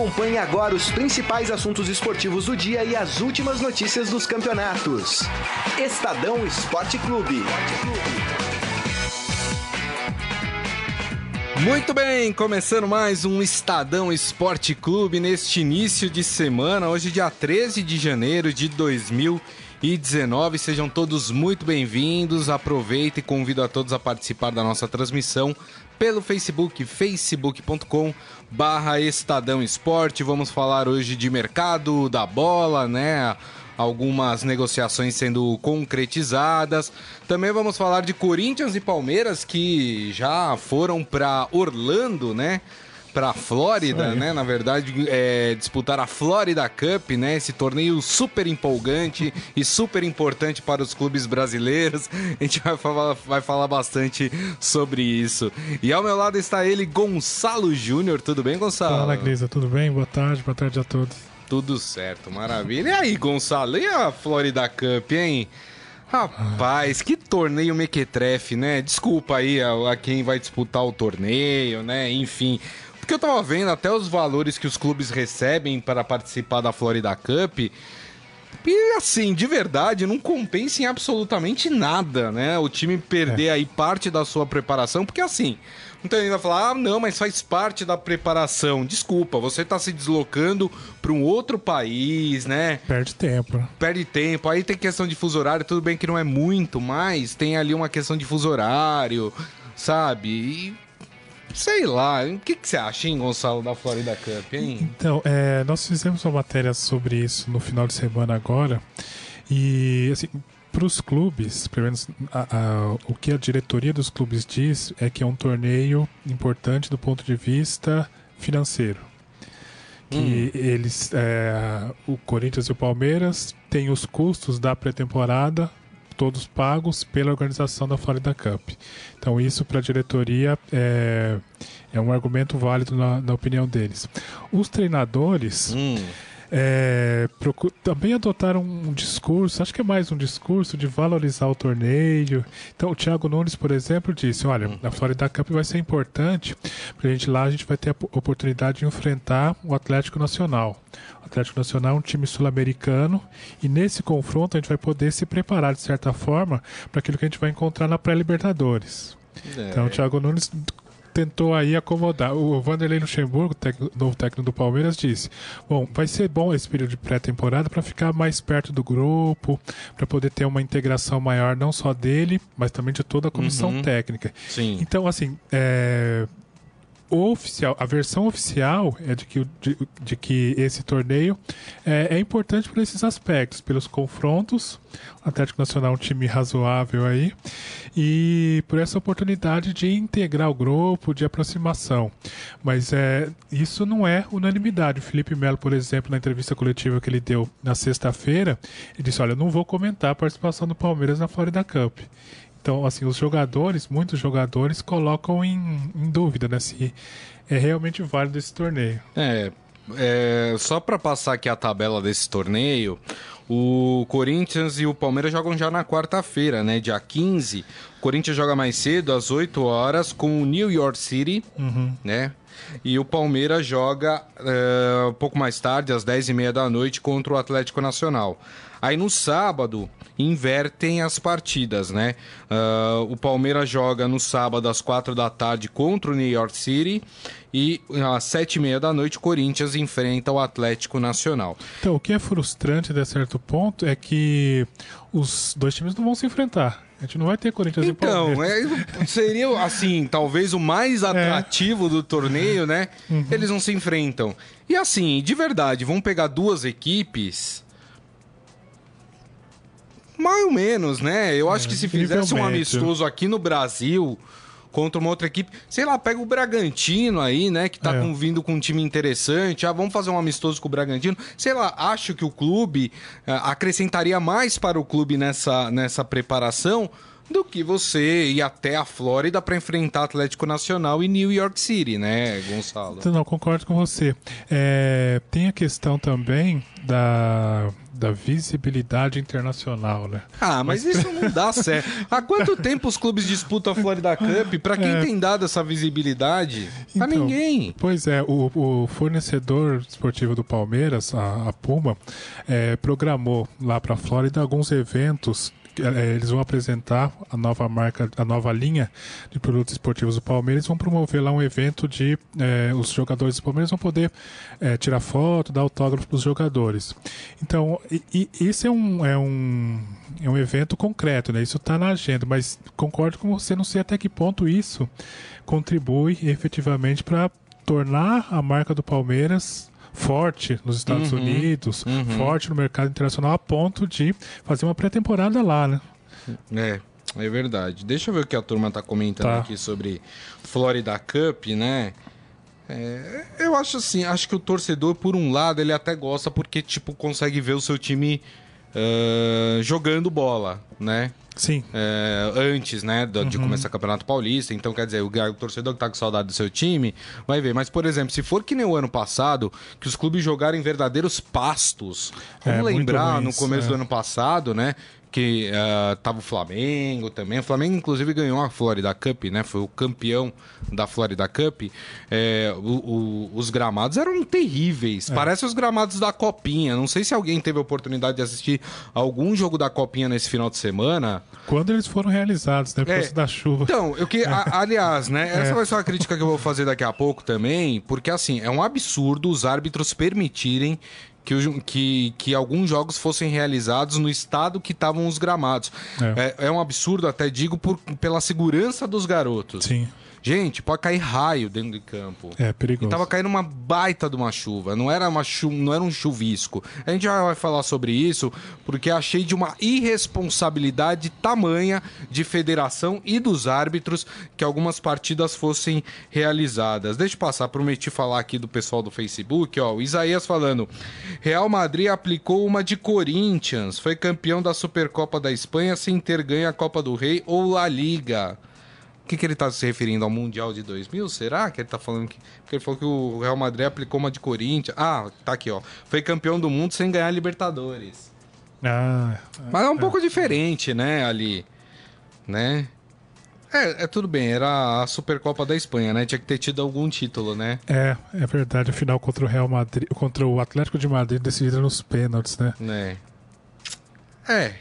Acompanhe agora os principais assuntos esportivos do dia e as últimas notícias dos campeonatos. Estadão Esporte Clube. Muito bem, começando mais um Estadão Esporte Clube neste início de semana, hoje dia 13 de janeiro de 2019. Sejam todos muito bem-vindos. Aproveita e convido a todos a participar da nossa transmissão pelo Facebook, facebook.com barra Estadão Esporte. Vamos falar hoje de mercado da bola, né? Algumas negociações sendo concretizadas. Também vamos falar de Corinthians e Palmeiras que já foram para Orlando, né? Para Flórida, né? Na verdade, é, disputar a Florida Cup, né? Esse torneio super empolgante e super importante para os clubes brasileiros. A gente vai falar, vai falar bastante sobre isso. E ao meu lado está ele, Gonçalo Júnior. Tudo bem, Gonçalo? Fala, Grisa. Tudo bem? Boa tarde. Boa tarde a todos. Tudo certo, maravilha. E aí, Gonçalo? E a Florida Cup, hein? Rapaz, que torneio mequetrefe, né? Desculpa aí a, a, quem vai disputar o torneio, né? Enfim, porque eu tava vendo até os valores que os clubes recebem para participar da Florida Cup. E assim, de verdade, não compensa em absolutamente nada, né? O time perder é. aí parte da sua preparação, porque assim, não tem ainda falar, ah, não, mas faz parte da preparação. Desculpa, você tá se deslocando para um outro país, né? Perde tempo. Perde tempo. Aí tem questão de fuso horário, tudo bem que não é muito, mas tem ali uma questão de fuso horário, sabe? E Sei lá, o que, que você acha, hein, Gonçalo, da Florida Cup, hein? Então, é, nós fizemos uma matéria sobre isso no final de semana agora. E, assim, para os clubes, pelo menos a, a, o que a diretoria dos clubes diz é que é um torneio importante do ponto de vista financeiro. Que hum. eles, é, o Corinthians e o Palmeiras têm os custos da pré-temporada todos pagos pela organização da Florida Cup. Então, isso para a diretoria é, é um argumento válido na, na opinião deles. Os treinadores. Hum é, também adotaram um discurso, acho que é mais um discurso de valorizar o torneio. Então, o Thiago Nunes, por exemplo, disse: Olha, hum. a Florida Cup vai ser importante, porque a gente lá a gente vai ter a oportunidade de enfrentar o Atlético Nacional. Atlético Nacional é um time sul-americano e nesse confronto a gente vai poder se preparar de certa forma para aquilo que a gente vai encontrar na pré-Libertadores. É. Então, o Thiago Nunes tentou aí acomodar. O Vanderlei Luxemburgo, novo técnico do Palmeiras, disse: Bom, vai ser bom esse período de pré-temporada para ficar mais perto do grupo, para poder ter uma integração maior, não só dele, mas também de toda a comissão uhum. técnica. Sim. Então, assim, é, oficial, a versão oficial é de que, de, de que esse torneio é, é, importante por esses aspectos, pelos confrontos. O Atlético Nacional é um time razoável aí. E por essa oportunidade de integrar o grupo, de aproximação. Mas é, isso não é unanimidade. O Felipe Melo, por exemplo, na entrevista coletiva que ele deu na sexta-feira, ele disse: Olha, não vou comentar a participação do Palmeiras na Florida Cup. Então, assim, os jogadores, muitos jogadores, colocam em, em dúvida né, se é realmente válido esse torneio. É, é só para passar aqui a tabela desse torneio, o Corinthians e o Palmeiras jogam já na quarta-feira, né? Dia 15. O Corinthians joga mais cedo, às 8 horas, com o New York City, uhum. né? E o Palmeiras joga é, um pouco mais tarde, às 10h30 da noite, contra o Atlético Nacional. Aí no sábado invertem as partidas, né? Uh, o Palmeiras joga no sábado às quatro da tarde contra o New York City e às sete e meia da noite o Corinthians enfrenta o Atlético Nacional. Então, o que é frustrante de certo ponto é que os dois times não vão se enfrentar. A gente não vai ter Corinthians então, e Palmeiras. Então, é, seria assim, talvez o mais é. atrativo é. do torneio, né? Uhum. Eles não se enfrentam. E assim, de verdade, vão pegar duas equipes mais ou menos, né? Eu acho é, que se fizesse um amistoso aqui no Brasil contra uma outra equipe, sei lá, pega o Bragantino aí, né, que tá é. com, vindo com um time interessante, ah, vamos fazer um amistoso com o Bragantino, sei lá, acho que o clube uh, acrescentaria mais para o clube nessa, nessa preparação do que você ir até a Flórida para enfrentar Atlético Nacional e New York City, né, Gonçalo? Não, concordo com você. É, tem a questão também da da visibilidade internacional, né? Ah, mas, mas... isso não dá certo. Há quanto tempo os clubes disputam a Florida Cup? Para quem é... tem dado essa visibilidade? Pra então, ninguém. Pois é, o, o, fornecedor esportivo do Palmeiras, a, a Puma, é, programou lá para a Flórida alguns eventos eles vão apresentar a nova marca, a nova linha de produtos esportivos do Palmeiras, vão promover lá um evento de é, os jogadores do Palmeiras vão poder é, tirar foto, dar autógrafo para os jogadores. Então, e, e, isso é um, é um é um evento concreto, né? Isso está na agenda, mas concordo com você, não sei até que ponto isso contribui efetivamente para tornar a marca do Palmeiras forte nos Estados uhum, Unidos, uhum. forte no mercado internacional, a ponto de fazer uma pré-temporada lá, né? É, é verdade. Deixa eu ver o que a turma está comentando tá. aqui sobre Florida Cup, né? É, eu acho assim, acho que o torcedor, por um lado, ele até gosta porque, tipo, consegue ver o seu time uh, jogando bola, né? Sim. É, antes, né, de, uhum. começar o Campeonato Paulista. Então, quer dizer, o, o, torcedor que tá com saudade do seu time vai ver. Mas, por exemplo, se for que nem o ano passado, que os clubes jogarem verdadeiros pastos. Vamos é, lembrar, no começo é. do ano passado, né? Que uh, tava o Flamengo também. O Flamengo, inclusive, ganhou a Florida Cup, né? Foi o campeão da Florida Cup. É, o, o, os gramados eram terríveis. É. Parece os gramados da Copinha. Não sei se alguém teve a oportunidade de assistir algum jogo da Copinha nesse final de semana. Quando eles foram realizados, né? Por é, da chuva. Então, eu que, a, aliás, né? Essa é. vai ser uma crítica que eu vou fazer daqui a pouco também, porque assim, é um absurdo os árbitros permitirem que, que, que alguns jogos fossem realizados no estado que estavam os gramados. É. É, é um absurdo, até digo, por, pela segurança dos garotos. Sim. Gente, pode cair raio dentro de campo. É perigoso. E tava caindo uma baita de uma chuva, não era uma chu... não era um chuvisco. A gente já vai falar sobre isso, porque achei de uma irresponsabilidade tamanha de federação e dos árbitros que algumas partidas fossem realizadas. Deixa eu passar, prometi falar aqui do pessoal do Facebook, ó, o Isaías falando: Real Madrid aplicou uma de Corinthians, foi campeão da Supercopa da Espanha sem ter ganho a Copa do Rei ou La Liga que, que ele está se referindo ao Mundial de 2000? Será que ele está falando que. Porque ele falou que o Real Madrid aplicou uma de Corinthians. Ah, tá aqui, ó. Foi campeão do mundo sem ganhar Libertadores. Ah. Mas é um é. pouco diferente, né, ali. Né? É, é tudo bem, era a Supercopa da Espanha, né? Tinha que ter tido algum título, né? É, é verdade. A final contra o Real Madrid, contra o Atlético de Madrid decidida nos pênaltis, né? É. É.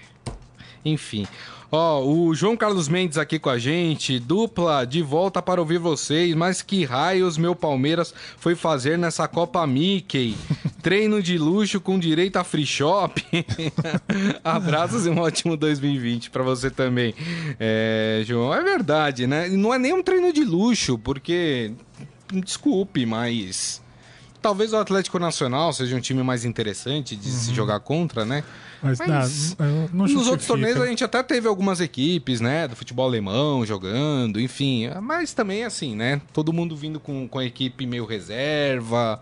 Enfim. Ó, o João Carlos Mendes aqui com a gente, dupla de volta para ouvir vocês, mas que raios meu Palmeiras foi fazer nessa Copa Mickey? Treino de luxo com direito a free shop? Abraços e um ótimo 2020 para você também. É, João, é verdade, né? Não é nem um treino de luxo, porque desculpe, mas talvez o Atlético Nacional seja um time mais interessante de uhum. se jogar contra, né? Mas, Mas não, não nos outros torneios a gente até teve algumas equipes, né? Do futebol alemão jogando, enfim. Mas também assim, né? Todo mundo vindo com, com a equipe meio reserva.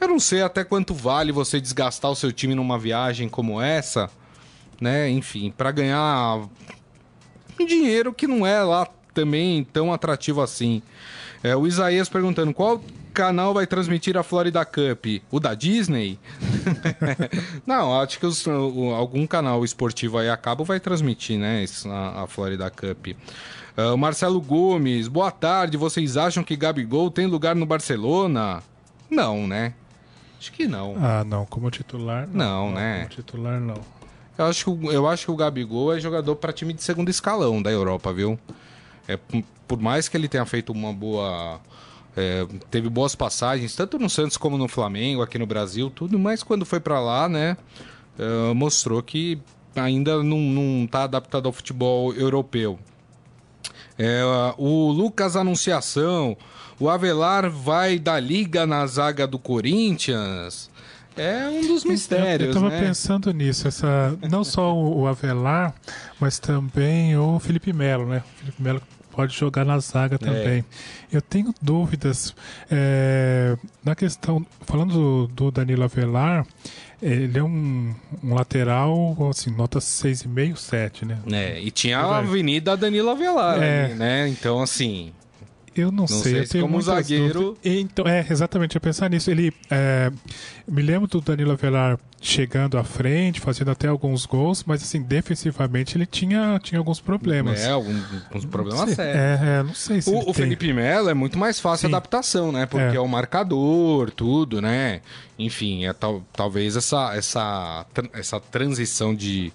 Eu não sei até quanto vale você desgastar o seu time numa viagem como essa, né? Enfim, para ganhar um dinheiro que não é lá também tão atrativo assim. É, o Isaías perguntando qual canal vai transmitir a Florida Cup? O da Disney? Não, acho que os, algum canal esportivo aí a cabo vai transmitir, né? A, a Florida Cup. Uh, Marcelo Gomes, boa tarde. Vocês acham que Gabigol tem lugar no Barcelona? Não, né? Acho que não. Ah, não. Como titular, não. Não, não né? Como titular, não. Eu acho, que, eu acho que o Gabigol é jogador para time de segundo escalão da Europa, viu? É, por mais que ele tenha feito uma boa é, teve boas passagens, tanto no Santos como no Flamengo, aqui no Brasil, tudo, mas quando foi para lá, né, é, mostrou que ainda não está adaptado ao futebol europeu. É, o Lucas Anunciação, o Avelar vai da liga na zaga do Corinthians. É um dos mistérios. Eu, estava né? pensando nisso, essa, não só o Avelar, mas também o Felipe Melo, né? O Felipe Melo pode jogar na zaga também. É. Eu tenho dúvidas é, na questão, falando do, do Danilo Avelar, ele é um, um, lateral, assim, nota 6,5, 7, né? É, e tinha a Avenida Danilo Avelar, é. ali, né? Então, assim. Eu não, não sei, sei eu tenho como zagueiro. Então, é, exatamente, eu pensar nisso. Ele. É, me lembro do Danilo Avelar chegando à frente, fazendo até alguns gols, mas assim, defensivamente ele tinha, tinha alguns problemas. É, alguns, problemas sérios. É, é, não sei se. O, o Felipe Melo é muito mais fácil Sim. a adaptação, né? Porque é. é o marcador, tudo, né? Enfim, é tal, talvez essa, essa, essa transição de,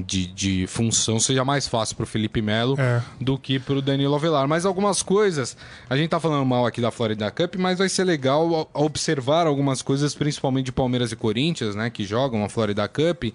de, de função seja mais fácil para o Felipe Melo é. do que para o Danilo Avelar. Mas algumas coisas, a gente tá falando mal aqui da Florida Cup, mas vai ser legal observar algumas coisas, principalmente de Palmeiras e Corinthians, né? Que jogam a Florida Cup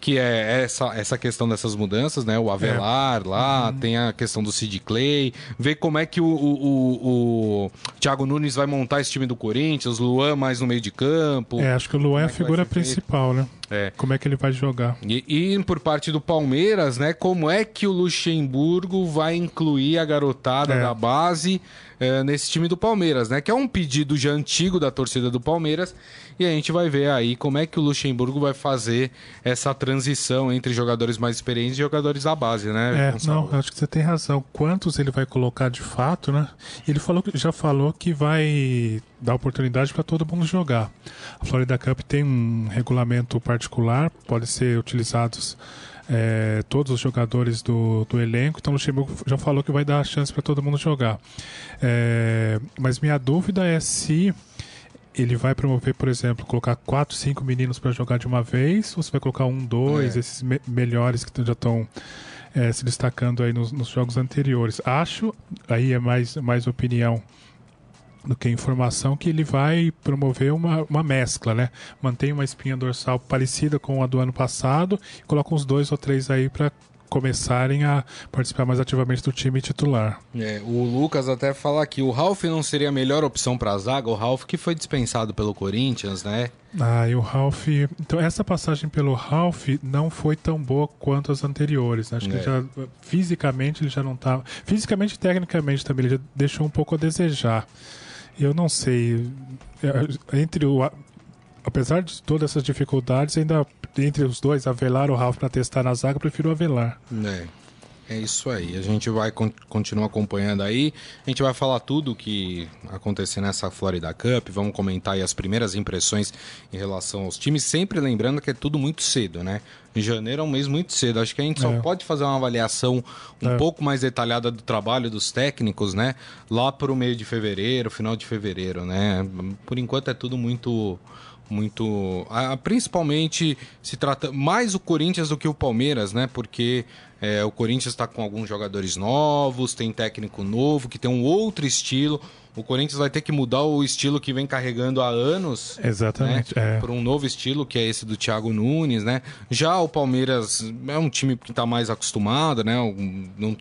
que é essa, essa questão dessas mudanças, né? O Avelar é. lá, uhum. tem a questão do Sid Clay, ver como é que o, o, o, o, Thiago Nunes vai montar esse time do Corinthians, Luan mais no meio de campo. É, acho que o Luan é a é figura principal, né? É. Como é que ele vai jogar? E, e, por parte do Palmeiras, né? Como é que o Luxemburgo vai incluir a garotada é. da base é, nesse time do Palmeiras, né? Que é um pedido já antigo da torcida do Palmeiras. E a gente vai ver aí como é que o Luxemburgo vai fazer essa transição entre jogadores mais experientes e jogadores da base, né? É, não, acho que você tem razão. Quantos ele vai colocar de fato, né? Ele falou já falou que vai dar oportunidade para todo mundo jogar. A Florida Cup tem um regulamento particular, pode ser utilizados é, todos os jogadores do, do elenco, então o Luxemburgo já falou que vai dar a chance para todo mundo jogar. É, mas minha dúvida é se ele vai promover, por exemplo, colocar quatro, cinco meninos para jogar de uma vez, ou você vai colocar um, dois, é. esses me melhores que já estão é, se destacando aí nos, nos, jogos anteriores. Acho, aí é mais, mais opinião do que informação, que ele vai promover uma, uma mescla, né? Mantém uma espinha dorsal parecida com a do ano passado e coloca uns dois ou três aí para começarem a participar mais ativamente do time titular. É, o Lucas até fala que o Ralf não seria a melhor opção para a zaga, o Ralf que foi dispensado pelo Corinthians, né? Ah, e o Ralf. Então, essa passagem pelo Ralf não foi tão boa quanto as anteriores. Acho é. que já, fisicamente ele já não estava. Tá, fisicamente e tecnicamente também ele já deixou um pouco a desejar. Eu não sei. É, entre o, apesar de todas essas dificuldades, ainda entre os dois, Avelar ou Ralf para testar na zaga, prefiro Avelar. É. É isso aí. A gente vai con continuar acompanhando aí. A gente vai falar tudo o que aconteceu nessa Florida Cup. Vamos comentar aí as primeiras impressões em relação aos times. Sempre lembrando que é tudo muito cedo, né? Em janeiro é um mês muito cedo. Acho que a gente só é. pode fazer uma avaliação um é. pouco mais detalhada do trabalho dos técnicos, né? Lá para o meio de fevereiro, final de fevereiro, né? Por enquanto é tudo muito muito. Ah, principalmente se trata mais o Corinthians do que o Palmeiras, né? Porque é, o Corinthians está com alguns jogadores novos, tem técnico novo, que tem um outro estilo. O Corinthians vai ter que mudar o estilo que vem carregando há anos. Exatamente. Né? É. Por um novo estilo, que é esse do Thiago Nunes, né? Já o Palmeiras é um time que está mais acostumado, né? Não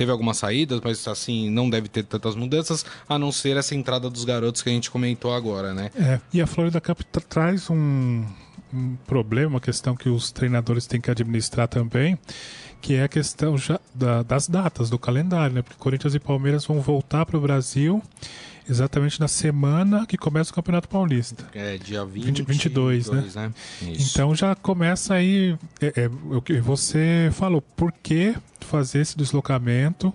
teve algumas saídas, mas assim, não deve ter tantas mudanças, a não ser essa entrada dos garotos que a gente comentou agora, né? É, e a Florida Cup traz um, um problema, uma questão que os treinadores têm que administrar também, que é a questão já da, das datas, do calendário, né? Porque Corinthians e Palmeiras vão voltar para o Brasil exatamente na semana que começa o Campeonato Paulista. É, dia 20, 20 22, 22, né? né? Então já começa aí é, é, o que você falou, por que fazer esse deslocamento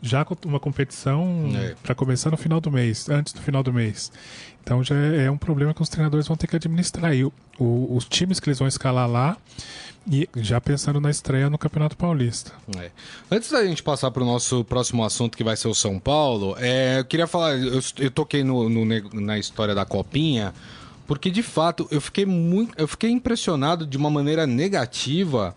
já com uma competição é. para começar no final do mês, antes do final do mês. Então já é, é um problema que os treinadores vão ter que administrar. O, os times que eles vão escalar lá e já pensando na estreia no Campeonato Paulista. É. Antes da gente passar para o nosso próximo assunto, que vai ser o São Paulo, é, eu queria falar, eu, eu toquei no, no, na história da Copinha, porque de fato eu fiquei muito. Eu fiquei impressionado de uma maneira negativa.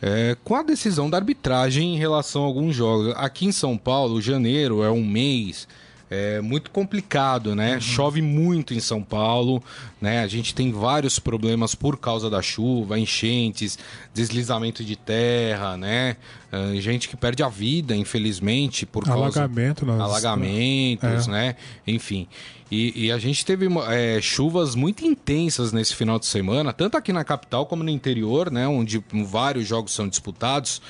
É, com a decisão da arbitragem em relação a alguns jogos. Aqui em São Paulo, janeiro é um mês é muito complicado, né? Uhum. Chove muito em São Paulo, né? A gente tem vários problemas por causa da chuva, enchentes, deslizamento de terra, né? Uh, gente que perde a vida, infelizmente, por causa Alagamento, nós... alagamentos, é. né? Enfim. E, e, a gente teve é, chuvas muito intensas nesse final de semana, tanto aqui na capital como no interior, né? Onde vários jogos são disputados.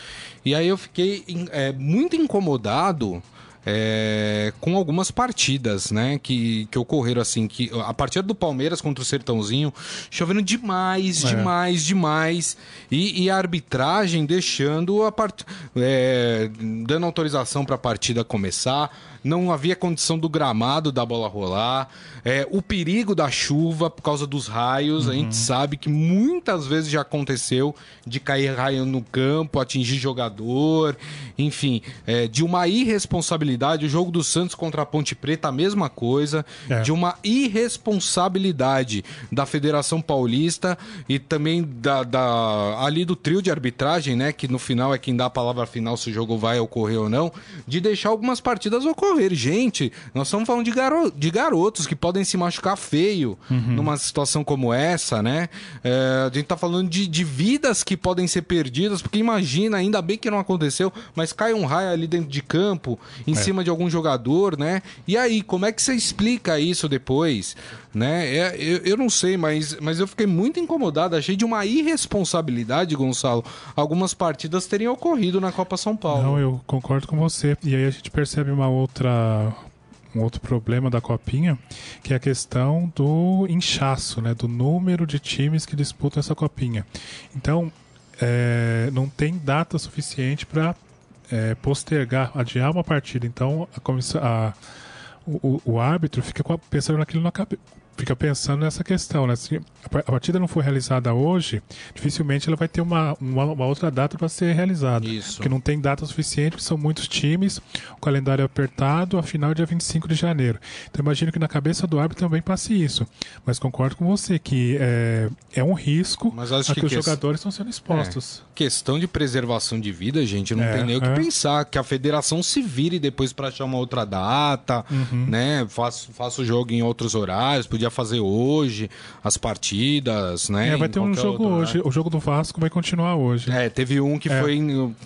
E aí eu fiquei é, muito incomodado é, com algumas partidas, né, que, que ocorreram assim, que a partida do Palmeiras contra o Sertãozinho, chovendo demais, é. demais, demais, e, e, a arbitragem deixando a part... É, dando autorização para a partida começar, não havia condição do gramado da bola rolar, é, o perigo da chuva por causa dos raios. Uhum. A gente sabe que muitas vezes já aconteceu de cair raio no campo, atingir jogador, enfim, é, de uma irresponsabilidade. O jogo do Santos contra a Ponte Preta, a mesma coisa, é. de uma irresponsabilidade da Federação Paulista e também da, da, ali do trio de arbitragem, né? Que no final é quem dá a palavra final se o jogo vai ocorrer ou não, de deixar algumas partidas ocorrer. Gente, nós estamos falando de, garo de garotos que podem se machucar feio uhum. numa situação como essa, né? É, a gente tá falando de, de vidas que podem ser perdidas, porque imagina, ainda bem que não aconteceu, mas cai um raio ali dentro de campo, em é. cima de algum jogador, né? E aí, como é que você explica isso depois? Né? É, eu, eu não sei, mas, mas eu fiquei muito incomodado. Achei de uma irresponsabilidade, Gonçalo. Algumas partidas teriam ocorrido na Copa São Paulo. Não, eu concordo com você. E aí a gente percebe uma outra um outro problema da copinha, que é a questão do inchaço, né, do número de times que disputam essa copinha. Então, é, não tem data suficiente para é, postergar, adiar uma partida. Então, a comissão, a, o, o, árbitro fica pensando naquilo na cabeça fica pensando nessa questão, né? Se a partida não for realizada hoje, dificilmente ela vai ter uma, uma, uma outra data para ser realizada. Isso. Porque não tem data suficiente, porque são muitos times, o calendário é apertado, a final é dia 25 de janeiro. Então imagino que na cabeça do árbitro também passe isso. Mas concordo com você que é, é um risco Mas acho a que, que os que jogadores estão sendo expostos. É. Questão de preservação de vida, gente, não é, tem nem o que é. pensar. Que a federação se vire depois para achar uma outra data, uhum. né? Faça, faça o jogo em outros horários, podia fazer hoje as partidas, né? É, vai ter um jogo hoje. O jogo do Vasco vai continuar hoje. É, teve um que é. foi,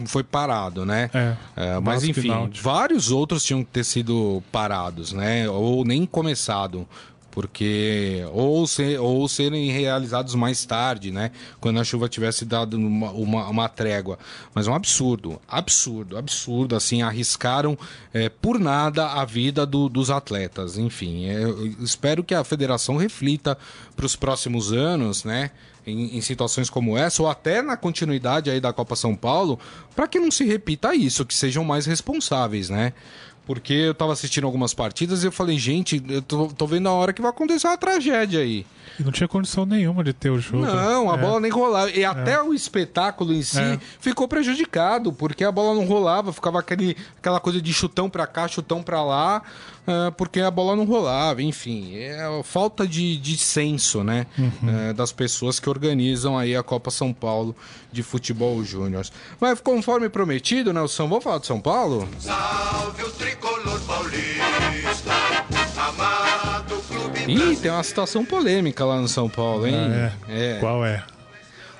foi parado, né? É. é mas enfim, vários outros tinham que ter sido parados, né? Ou nem começado porque ou, ser, ou serem realizados mais tarde, né? Quando a chuva tivesse dado uma, uma, uma trégua. Mas é um absurdo, absurdo, absurdo. Assim, arriscaram é, por nada a vida do, dos atletas. Enfim, é, espero que a federação reflita para os próximos anos, né? Em, em, situações como essa, ou até na continuidade aí da Copa São Paulo, para que não se repita isso, que sejam mais responsáveis, né? Porque eu tava assistindo algumas partidas e eu falei, gente, eu tô, tô vendo a hora que vai acontecer uma tragédia aí. E não tinha condição nenhuma de ter o jogo. Não, a é. bola nem rolava. E até é. o espetáculo em si é. ficou prejudicado, porque a bola não rolava, ficava aquele, aquela coisa de chutão pra cá, chutão pra lá, uh, porque a bola não rolava. Enfim, é falta de, de senso, né? Uhum. Uh, das pessoas que organizam aí a Copa São Paulo de Futebol Júnior. Mas conforme prometido, Nelson, né, vamos falar de São Paulo? Salve o tricolor paulista, amado clube Ih, tem uma situação polêmica lá no São Paulo, hein? Ah, é. é. Qual é?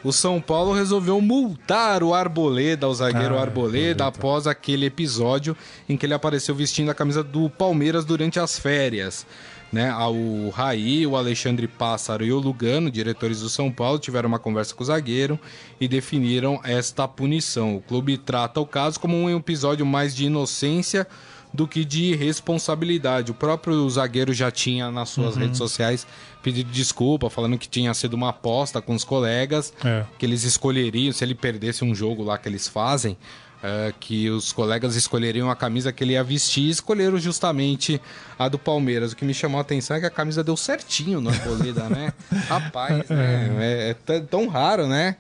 O São Paulo resolveu multar o Arboleda, o zagueiro ah, Arboleda, após aquele episódio em que ele apareceu vestindo a camisa do Palmeiras durante as férias. Né, o Raí, o Alexandre Pássaro e o Lugano, diretores do São Paulo, tiveram uma conversa com o zagueiro e definiram esta punição. O clube trata o caso como um episódio mais de inocência do que de responsabilidade. O próprio zagueiro já tinha nas suas uhum. redes sociais pedido desculpa, falando que tinha sido uma aposta com os colegas, é. que eles escolheriam, se ele perdesse um jogo lá que eles fazem, é, que os colegas escolheriam a camisa que ele ia vestir e escolheram justamente a do Palmeiras. O que me chamou a atenção é que a camisa deu certinho na Arboleda, né? Rapaz, né? é, é tão raro, né?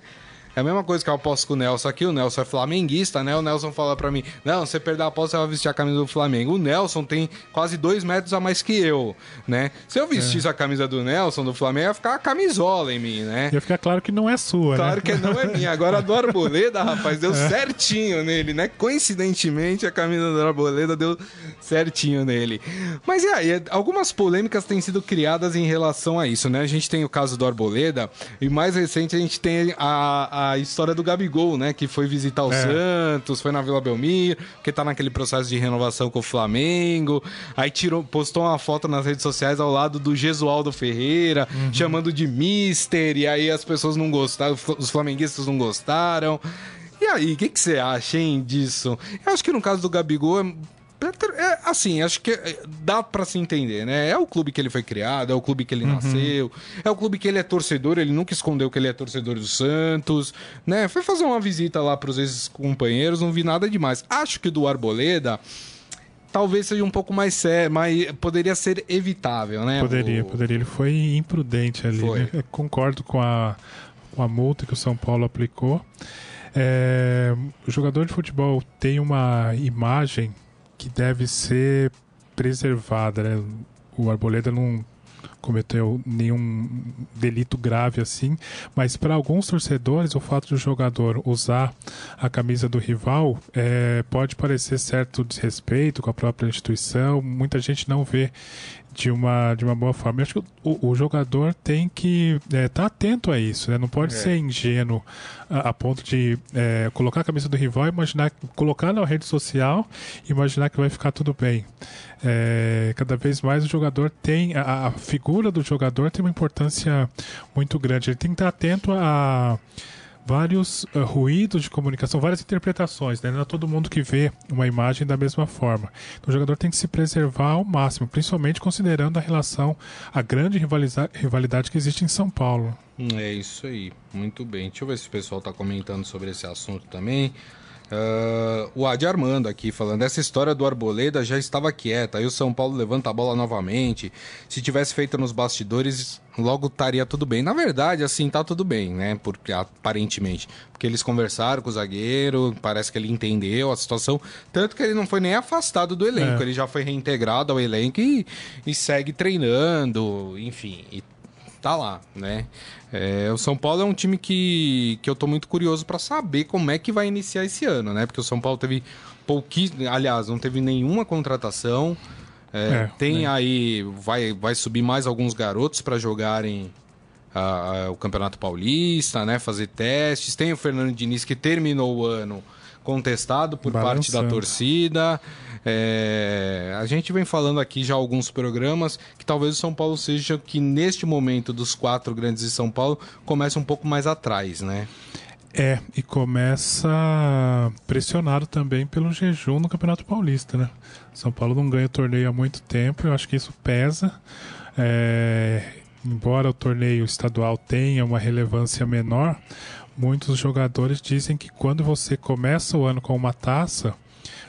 É a mesma coisa que eu aposto com o Nelson aqui. O Nelson é flamenguista, né? O Nelson fala para mim: Não, você perder a aposta, você vai vestir a camisa do Flamengo. O Nelson tem quase dois metros a mais que eu, né? Se eu vestisse é. a camisa do Nelson, do Flamengo, ia ficar a camisola em mim, né? Ia ficar claro que não é sua, claro né? Claro que não é minha. Agora a do Arboleda, rapaz, deu é. certinho nele, né? Coincidentemente, a camisa do Arboleda deu certinho nele. Mas e aí? Algumas polêmicas têm sido criadas em relação a isso, né? A gente tem o caso do Arboleda e mais recente a gente tem a, a a história do Gabigol, né? Que foi visitar o é. Santos, foi na Vila Belmiro, que tá naquele processo de renovação com o Flamengo. Aí tirou, postou uma foto nas redes sociais ao lado do Gesualdo Ferreira, uhum. chamando de Mister, e aí as pessoas não gostaram, os flamenguistas não gostaram. E aí, o que, que você acha, hein, disso? Eu acho que no caso do Gabigol é assim, acho que é, dá para se entender, né? É o clube que ele foi criado, é o clube que ele uhum. nasceu, é o clube que ele é torcedor, ele nunca escondeu que ele é torcedor do Santos, né? Foi fazer uma visita lá pros ex-companheiros, não vi nada demais. Acho que do Arboleda talvez seja um pouco mais sério, mas poderia ser evitável, né? Poderia, o... poderia. Ele foi imprudente ali. Foi. Né? Concordo com a, com a multa que o São Paulo aplicou. É, o jogador de futebol tem uma imagem que deve ser preservada, né? O Arboleda não cometeu nenhum delito grave assim, mas para alguns torcedores o fato do jogador usar a camisa do rival é, pode parecer certo desrespeito com a própria instituição. Muita gente não vê de uma, de uma boa forma. Eu acho que o, o jogador tem que estar é, tá atento a isso, né? não pode é. ser ingênuo a, a ponto de é, colocar a camisa do rival, imaginar, colocar na rede social e imaginar que vai ficar tudo bem. É, cada vez mais o jogador tem, a, a, figura do jogador tem uma importância muito grande. Ele tem que estar atento a vários uh, ruídos de comunicação, várias interpretações, né? Não é todo mundo que vê uma imagem da mesma forma. Então, o jogador tem que se preservar ao máximo, principalmente considerando a relação, a grande rivalidade que existe em São Paulo. É isso aí, muito bem. Deixa eu ver se o pessoal está comentando sobre esse assunto também. Uh, o Adi Armando aqui falando, essa história do Arboleda já estava quieta, aí o São Paulo levanta a bola novamente. Se tivesse feito nos bastidores, logo estaria tudo bem. Na verdade, assim, tá tudo bem, né? Porque aparentemente. Porque eles conversaram com o zagueiro, parece que ele entendeu a situação. Tanto que ele não foi nem afastado do elenco, é. ele já foi reintegrado ao elenco e, e segue treinando, enfim. E tá lá, né? É, o São Paulo é um time que, que eu tô muito curioso para saber como é que vai iniciar esse ano, né? Porque o São Paulo teve pouquíssimo, aliás, não teve nenhuma contratação. É, é, tem né? aí, vai, vai subir mais alguns garotos para jogarem a, a, o Campeonato Paulista, né? Fazer testes. Tem o Fernando Diniz que terminou o ano contestado por Balançando. parte da torcida. É, a gente vem falando aqui já alguns programas que talvez o São Paulo seja que neste momento dos quatro grandes de São Paulo comece um pouco mais atrás, né? É, e começa pressionado também pelo jejum no Campeonato Paulista, né? São Paulo não ganha torneio há muito tempo, eu acho que isso pesa. É, embora o torneio estadual tenha uma relevância menor, muitos jogadores dizem que quando você começa o ano com uma taça,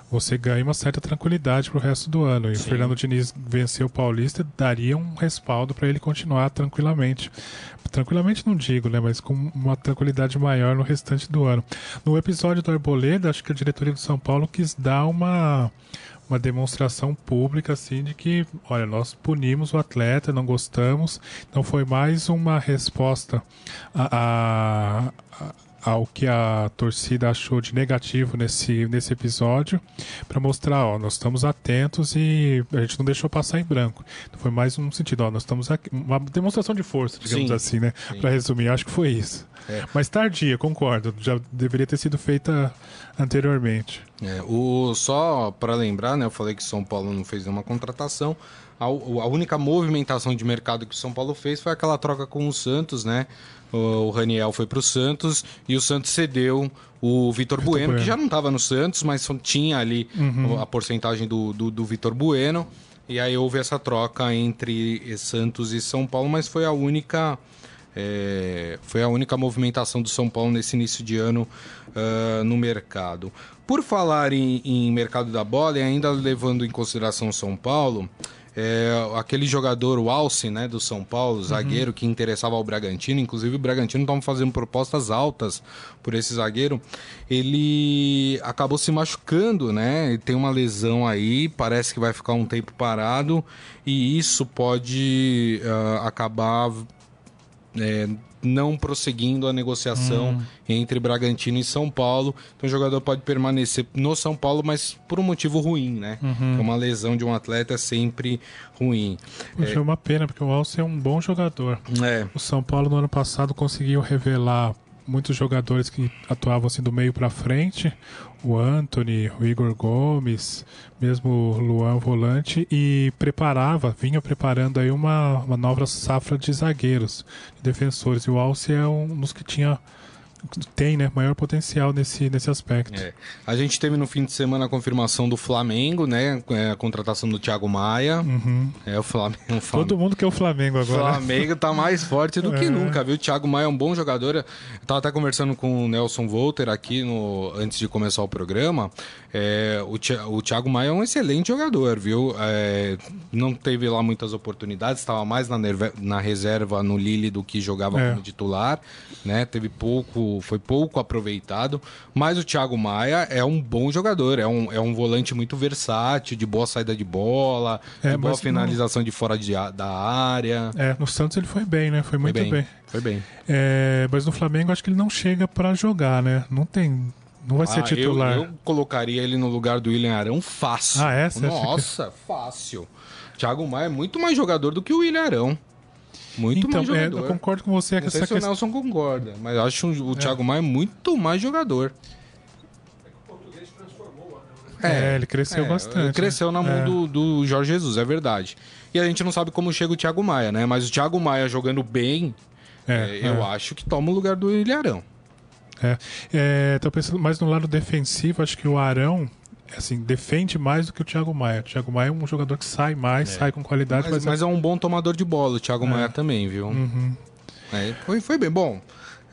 você ganha uma certa tranquilidade para o resto do ano. E Sim. o Fernando Diniz venceu o Paulista, daria um respaldo para ele continuar tranquilamente. Tranquilamente não digo, né? Mas com uma tranquilidade maior no restante do ano. No episódio do Arboleda, acho que a diretoria do São Paulo quis dar uma uma demonstração pública assim de que, olha, nós punimos o atleta, não gostamos. Então foi mais uma resposta a, a, ao que a torcida achou de negativo nesse, nesse episódio, para mostrar, ó, nós estamos atentos e a gente não deixou passar em branco. Então foi mais um sentido, ó, nós estamos aqui, uma demonstração de força, digamos Sim. assim, né? Para resumir, acho que foi isso. É. Mas tardia, concordo, já deveria ter sido feita anteriormente. É, o, só para lembrar, né, eu falei que São Paulo não fez nenhuma contratação. A, a única movimentação de mercado que o São Paulo fez foi aquela troca com o Santos, né? o Raniel foi para o Santos e o Santos cedeu o Vitor bueno, bueno, que já não estava no Santos, mas tinha ali uhum. a porcentagem do, do, do Vitor Bueno. E aí houve essa troca entre Santos e São Paulo, mas foi a única. É, foi a única movimentação do São Paulo nesse início de ano uh, no mercado. Por falar em, em mercado da bola e ainda levando em consideração São Paulo, é, aquele jogador, o Alce, né, do São Paulo, zagueiro uhum. que interessava ao Bragantino, inclusive o Bragantino estava fazendo propostas altas por esse zagueiro, ele acabou se machucando, né? Ele tem uma lesão aí, parece que vai ficar um tempo parado e isso pode uh, acabar é, não prosseguindo a negociação hum. entre Bragantino e São Paulo. Então o jogador pode permanecer no São Paulo, mas por um motivo ruim, né? Uhum. Uma lesão de um atleta é sempre ruim. Puxa, é... é uma pena, porque o Alce é um bom jogador. É. O São Paulo no ano passado conseguiu revelar muitos jogadores que atuavam assim do meio para frente, o Anthony, o Igor Gomes, mesmo o Luan Volante, e preparava, vinha preparando aí uma, uma nova safra de zagueiros, de defensores. E o Alce é um dos que tinha tem né, maior potencial nesse, nesse aspecto. É. A gente teve no fim de semana a confirmação do Flamengo, né? É, a contratação do Thiago Maia. Uhum. É o Flamengo. o Flamengo. Todo mundo quer o Flamengo O agora. Flamengo tá mais forte do que É. nunca, viu? O Thiago Maia é um bom jogador. Eu tava até conversando com o Nelson Volter aqui no, antes de começar o programa. É, o, Thi- o Thiago Maia é um excelente jogador, viu? É, não teve lá muitas oportunidades, estava mais na, nerve- na reserva no Lille do que jogava É. como titular, né? Teve pouco, foi pouco aproveitado. Mas o Thiago Maia é um bom jogador, é um, é um volante muito versátil, de boa saída de bola, É, de boa finalização de fora de da área. É, no Santos ele foi bem, né? Foi Foi muito bem, bem. Foi bem. É, mas no Flamengo acho que ele não chega pra jogar, né? Não tem. Não vai ser Ah, titular. Eu, eu colocaria ele no lugar do William Arão fácil. Ah, é? Você Nossa, fácil. Thiago Maia é muito mais jogador do que o William Arão. Muito então, mais é, jogador. eu concordo com você que Não sei essa se o questão. Nelson concorda, mas acho o Thiago Maia muito mais jogador. É, ele cresceu É, bastante. ele Cresceu na mão É. do, do Jorge Jesus, é verdade. E a gente não sabe como chega o Thiago Maia, né? Mas o Thiago Maia jogando bem, É, é, eu é. acho que toma o lugar do William Arão. É, é, tô pensando mais no lado defensivo, acho que o Arão assim, defende mais do que o Thiago Maia. O Thiago Maia é um jogador que sai mais, sai com qualidade, Mas, mas, mas é um bom tomador de bola, o Thiago Maia também, viu? Uhum. É, foi, foi bem bom.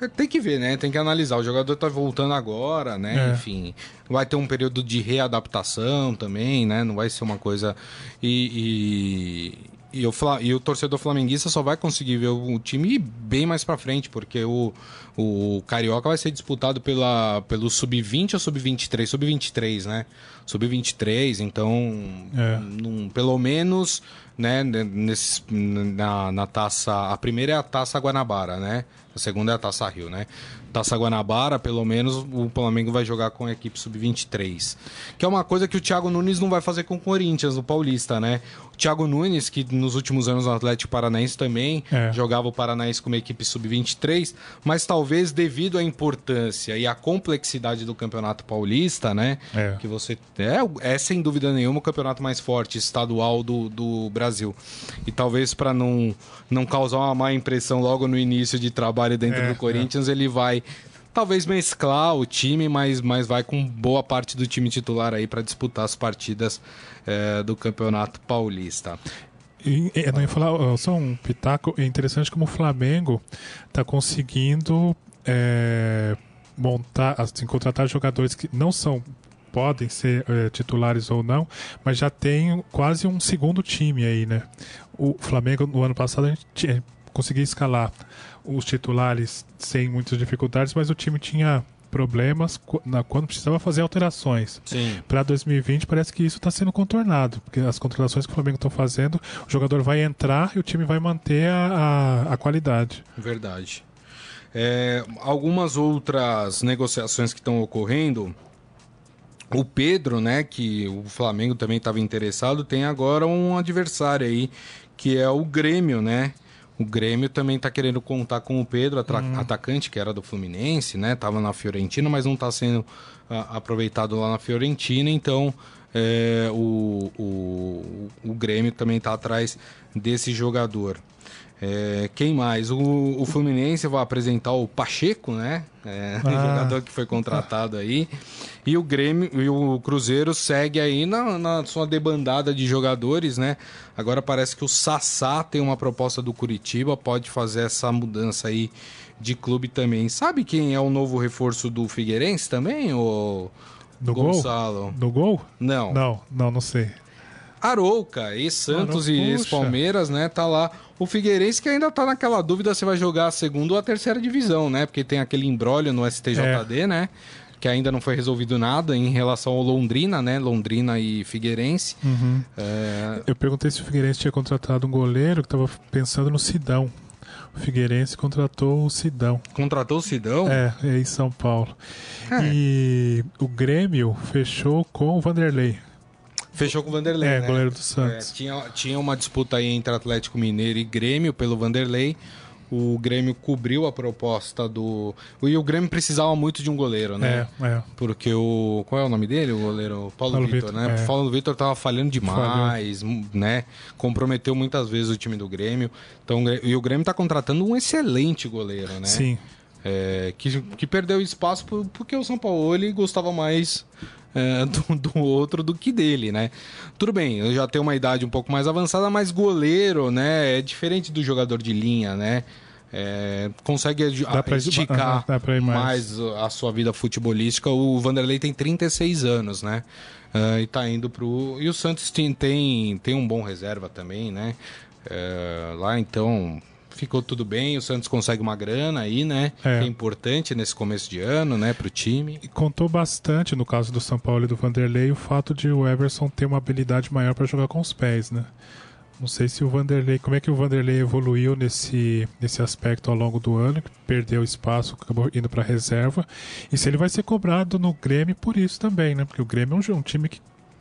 É, Tem que ver, né? Tem que analisar. O jogador tá voltando agora, né? É. Enfim, vai ter um período de readaptação também, né? Não vai ser uma coisa. E, e, o, e o torcedor flamenguista só vai conseguir ver o time bem mais pra frente, porque o, o Carioca vai ser disputado pela, pelo Sub-20 ou Sub-23? Sub-23, né? Sub-23, então, É. num- pelo menos, né, nesse, na, na taça. A primeira é a taça Guanabara, né? A segunda é a taça Rio, né? Taça Guanabara, pelo menos, o Flamengo vai jogar com a equipe sub-23. Que é uma coisa que o Thiago Nunes não vai fazer com o Corinthians, no Paulista, né? O Thiago Nunes, que nos últimos anos no Atlético Paranaense também É. jogava o Paranaense como equipe sub-23, mas talvez devido à importância e à complexidade do Campeonato Paulista, né? É. Que você é, é sem dúvida nenhuma o campeonato mais forte estadual do, do Brasil. E talvez para não, não causar uma má impressão logo no início de trabalho dentro É, do Corinthians, ele vai talvez mesclar o time, mas, mas vai com boa parte do time titular aí para disputar as partidas eh, do Campeonato Paulista. E, eu não ia falar, só um pitaco. É interessante como o Flamengo está conseguindo é, montar, assim, contratar jogadores que não são podem ser é, titulares ou não, mas já tem quase um segundo time aí, né? O Flamengo no ano passado a gente tinha, conseguia escalar os titulares sem muitas dificuldades, mas o time tinha problemas quando precisava fazer alterações. Para 2020 parece que isso está sendo contornado, porque as contratações que o Flamengo estão fazendo, o jogador vai entrar e o time vai manter a, a, a qualidade. Verdade. É, algumas outras negociações que estão ocorrendo. O Pedro, né, que o Flamengo também estava interessado, tem agora um adversário aí, que é o Grêmio, né? O Grêmio também está querendo contar com o Pedro, atra- atacante que era do Fluminense, né? Tava na Fiorentina, mas não está sendo ah, aproveitado lá na Fiorentina, então é, o, o, o Grêmio também está atrás desse jogador. É, quem mais? O, o Fluminense vai apresentar o Pacheco, né? É, Ah. jogador que foi contratado aí. E o Grêmio e o Cruzeiro segue aí na, na sua debandada de jogadores, né? Agora parece que o Sassá tem uma proposta do Curitiba, pode fazer essa mudança aí de clube também. Sabe quem é o novo reforço do Figueirense também? O No gol? Gonçalo? No gol? Não. Não, não, não sei. Arouca, ex-Santos Arouca, e puxa. ex-Palmeiras, né? Tá lá. O Figueirense que ainda tá naquela dúvida se vai jogar a segunda ou a terceira divisão, né? Porque tem aquele embrólio no STJD, É. né? Que ainda não foi resolvido nada em relação ao Londrina, né? Londrina e Figueirense. Uhum. É, Eu perguntei se o Figueirense tinha contratado um goleiro que estava pensando no Sidão. O Figueirense contratou o Sidão. contratou o Sidão. É, é em São Paulo. É. E o Grêmio fechou com o Vanderlei. Fechou com o Vanderlei, É, né? goleiro do É, Santos. tinha, tinha uma disputa aí entre Atlético Mineiro e Grêmio pelo Vanderlei. O Grêmio cobriu a proposta do. E o Grêmio precisava muito de um goleiro, né? É, é. Porque o. Qual é o nome dele? O goleiro Paulo, Paulo Vitor, Vitor, né? é. O Paulo Vitor tava falhando demais, né? Comprometeu muitas vezes o time do Grêmio. Então, e o Grêmio tá contratando um excelente goleiro, né? Sim. é, que, que perdeu espaço por, porque o São Paulo ele gostava mais é, do, do, outro do que dele, né? Tudo bem, eu já tenho uma idade um pouco mais avançada, mas goleiro, né? É diferente do jogador de linha, né? É, consegue pra, esticar mais. mais. a sua vida futebolística. O Vanderlei tem 36 anos, né? Uh, e tá indo pro. E o Santos tem, tem, tem um bom reserva também, né? Uh, lá então ficou tudo bem, o Santos consegue uma grana aí, né? É. Que é importante nesse começo de ano, né, pro time. E contou bastante no caso do São Paulo e do Vanderlei o fato de o Everson ter uma habilidade maior para jogar com os pés, né? Não sei se o Vanderlei, como é que o Vanderlei evoluiu nesse, nesse aspecto ao longo do ano, perdeu espaço, acabou indo para reserva, e se ele vai ser cobrado no Grêmio por isso também, né? Porque o Grêmio é um, um time que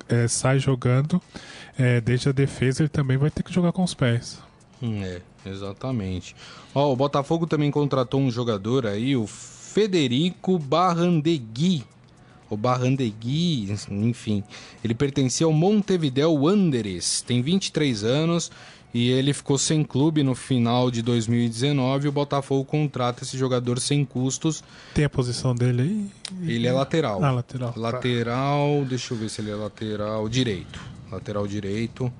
é, sai jogando é, desde a defesa, ele também vai ter que jogar com os pés. É, exatamente. Ó, o Botafogo também contratou um jogador aí, o Federico Barrandegui o Barrandegui, enfim. Ele pertencia ao Montevideo Wanderers, tem 23 anos e ele ficou sem clube no final de 2019. O Botafogo contrata esse jogador sem custos. Tem a posição dele aí? Ele é lateral. Ah, lateral. Lateral, deixa eu ver se ele é lateral direito. Lateral direito.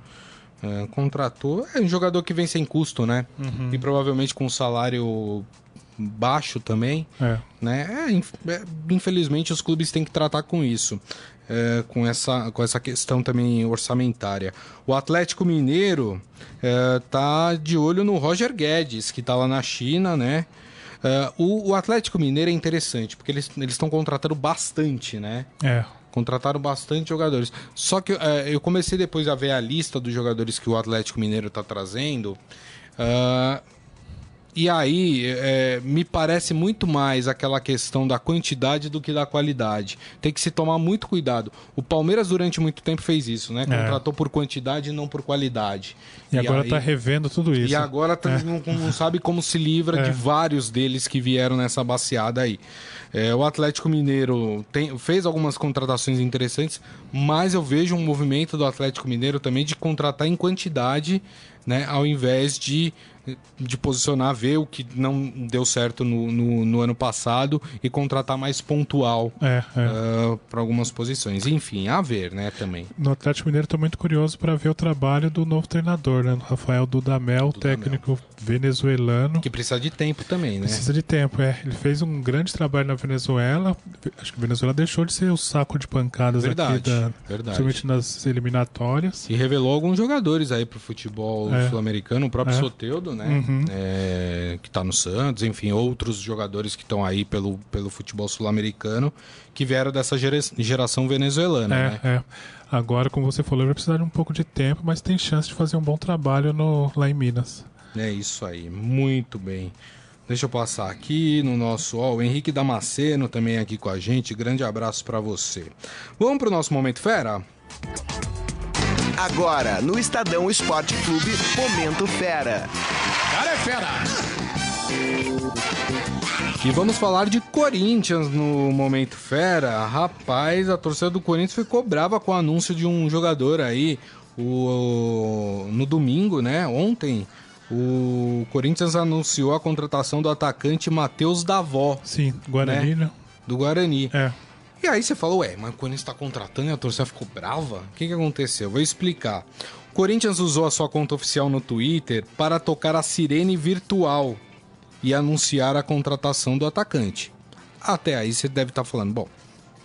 É, contratou. É um jogador que vem sem custo, né? Uhum. E provavelmente com salário baixo também. É. Né? É, é, infelizmente os clubes têm que tratar com isso. É, com, essa, com essa questão também orçamentária. O Atlético Mineiro é, tá de olho no Roger Guedes, que está lá na China, né? O, o, Atlético Mineiro é interessante, porque eles estão contratando bastante, né? É. Contrataram bastante jogadores. Só que é, eu comecei depois a ver a lista dos jogadores que o Atlético Mineiro está trazendo. Uh, e aí, é, me parece muito mais aquela questão da quantidade do que da qualidade. Tem que se tomar muito cuidado. O Palmeiras, durante muito tempo, fez isso, né? É. Contratou é. por quantidade e não por qualidade. E, e agora está revendo tudo isso. E agora tá, é. não, não, sabe como se livra de é. vários deles que vieram nessa baseada aí. É, o Atlético Mineiro tem, fez algumas contratações interessantes, mas eu vejo um movimento do Atlético Mineiro também de contratar em quantidade, né? Ao invés de de posicionar, ver o que não deu certo no, no, no ano passado e contratar mais pontual é, é. uh, para algumas posições. Enfim, a ver, né, também. No Atlético Mineiro estou muito curioso para ver o trabalho do novo treinador, né, Rafael Dudamel, Dudamel, técnico venezuelano. Que precisa de tempo também, né? Precisa de tempo, é. Ele fez um grande trabalho na Venezuela. Acho que a Venezuela deixou de ser o saco de pancadas verdade, aqui, da, verdade. principalmente nas eliminatórias. E revelou alguns jogadores aí para o futebol é. sul-americano, o próprio é. Soteudo, né? Uhum. É, que está no Santos, enfim, outros jogadores que estão aí pelo, pelo futebol sul-americano que vieram dessa geração venezuelana. É, né? é. Agora, como você falou, vai precisar de um pouco de tempo, mas tem chance de fazer um bom trabalho no, lá em Minas. É isso aí, muito bem. Deixa eu passar aqui no nosso. Ó, o Henrique Damasceno também aqui com a gente. Grande abraço para você. Vamos para o nosso Momento Fera? Agora, no Estadão Esporte Clube, Momento Fera. Cara é fera! E vamos falar de Corinthians no Momento Fera. Rapaz, a torcida do Corinthians ficou brava com o anúncio de um jogador aí. O, no domingo, né? Ontem, o Corinthians anunciou a contratação do atacante Matheus Davó. Sim, Guarani, né? né? Do Guarani. É. E aí você falou, ué, mas o Corinthians está contratando e a torcida ficou brava? O que, que aconteceu? Vou explicar. O Corinthians usou a sua conta oficial no Twitter para tocar a sirene virtual e anunciar a contratação do atacante. Até aí você deve estar tá falando, bom,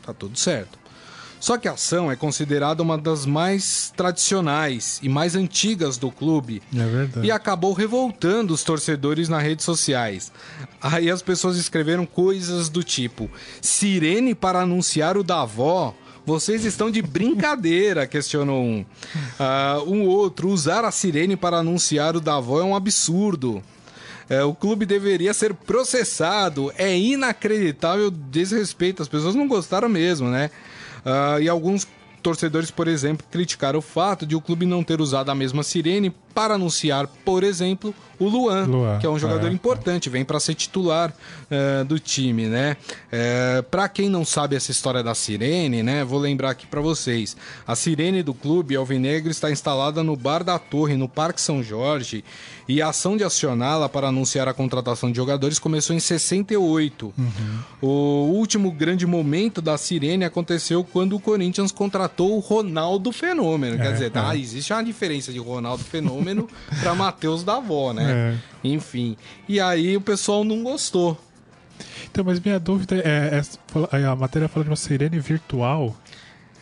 tá tudo certo. Só que a ação é considerada uma das mais tradicionais e mais antigas do clube. É verdade. E acabou revoltando os torcedores nas redes sociais. Aí as pessoas escreveram coisas do tipo: Sirene para anunciar o Davó. Vocês estão de brincadeira, questionou um. Uh, um outro, usar a sirene para anunciar o Davó é um absurdo. É, o clube deveria ser processado. É inacreditável desrespeito. As pessoas não gostaram mesmo, né? Uh, e alguns torcedores, por exemplo, criticaram o fato de o clube não ter usado a mesma sirene para anunciar, por exemplo, o Luan, Luan, que é um jogador é. importante, vem para ser titular eh, do time, né? Eh, para quem não sabe essa história da sirene, né? Vou lembrar aqui para vocês. A sirene do clube Alvinegro está instalada no Bar da Torre, no Parque São Jorge, e a ação de acioná-la para anunciar a contratação de jogadores começou em 68. O último grande momento da sirene aconteceu quando o Corinthians contratou o Ronaldo Fenômeno. Quer É, dizer, tá, é. existe uma diferença de Ronaldo Fenômeno para Matheus Davó, né? É. Enfim. E aí o pessoal não gostou. Então, mas minha dúvida é, é- a matéria fala de uma sirene virtual.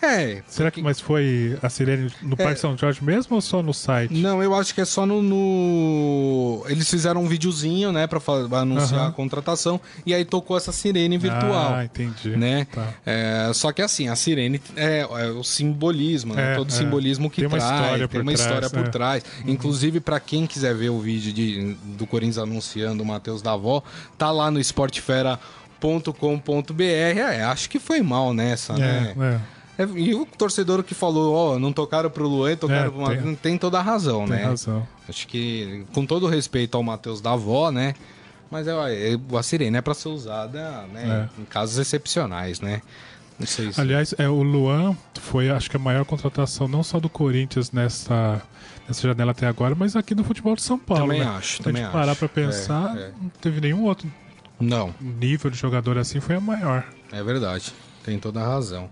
É. Será que mas foi a sirene no Parque São Jorge mesmo ou só no site? Não, eu acho que é só no. no- Eles fizeram um videozinho, né, pra, pra anunciar Aham. a contratação, e aí tocou essa sirene virtual. Ah, entendi. Né? Tá. É, só que assim, a sirene é, é o simbolismo, né? É, todo o é. simbolismo que Tem uma traz, história tem uma trás, história por é. trás. Inclusive, pra quem quiser ver o vídeo de, do Corinthians anunciando o Matheus Davó, tá lá no esportefera.com.br. É, acho que foi mal nessa, né? É, é. É, e o torcedor que falou, ó, não tocaram pro Luan, tocaram É, pro Matheus, tem- tem, toda a razão, Tem né? razão. Acho que, com todo respeito ao Matheus da avó, né? Mas é, é, a sirene é pra ser usada, né? Em casos excepcionais, né? Não sei se... Aliás, é, o Luan foi, acho que, a maior contratação não só do Corinthians nessa, nessa janela até agora, mas aqui no futebol de São Paulo. Também né? acho, Se a também gente parar acho. pra pensar, É, é. não teve nenhum outro Não, nível de jogador assim, foi a maior. é verdade. Tem toda a razão.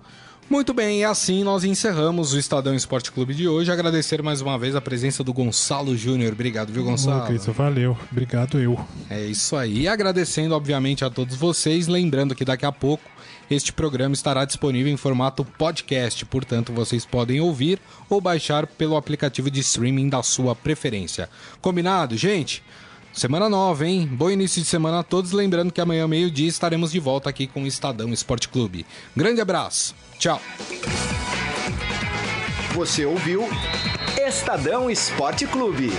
Muito bem, e assim nós encerramos o Estadão Esporte Clube de hoje. Agradecer mais uma vez a presença do Gonçalo Júnior. Obrigado, viu, Gonçalo? Cristo, valeu. Obrigado eu. É isso aí. E agradecendo, obviamente, a todos vocês. Lembrando que daqui a pouco este programa estará disponível em formato podcast. Portanto, vocês podem ouvir ou baixar pelo aplicativo de streaming da sua preferência. Combinado, gente? Semana nova, hein? Bom início de semana a todos. Lembrando que amanhã, meio-dia, estaremos de volta aqui com o Estadão Esporte Clube. Grande abraço. Tchau. Você ouviu Estadão Esporte Clube.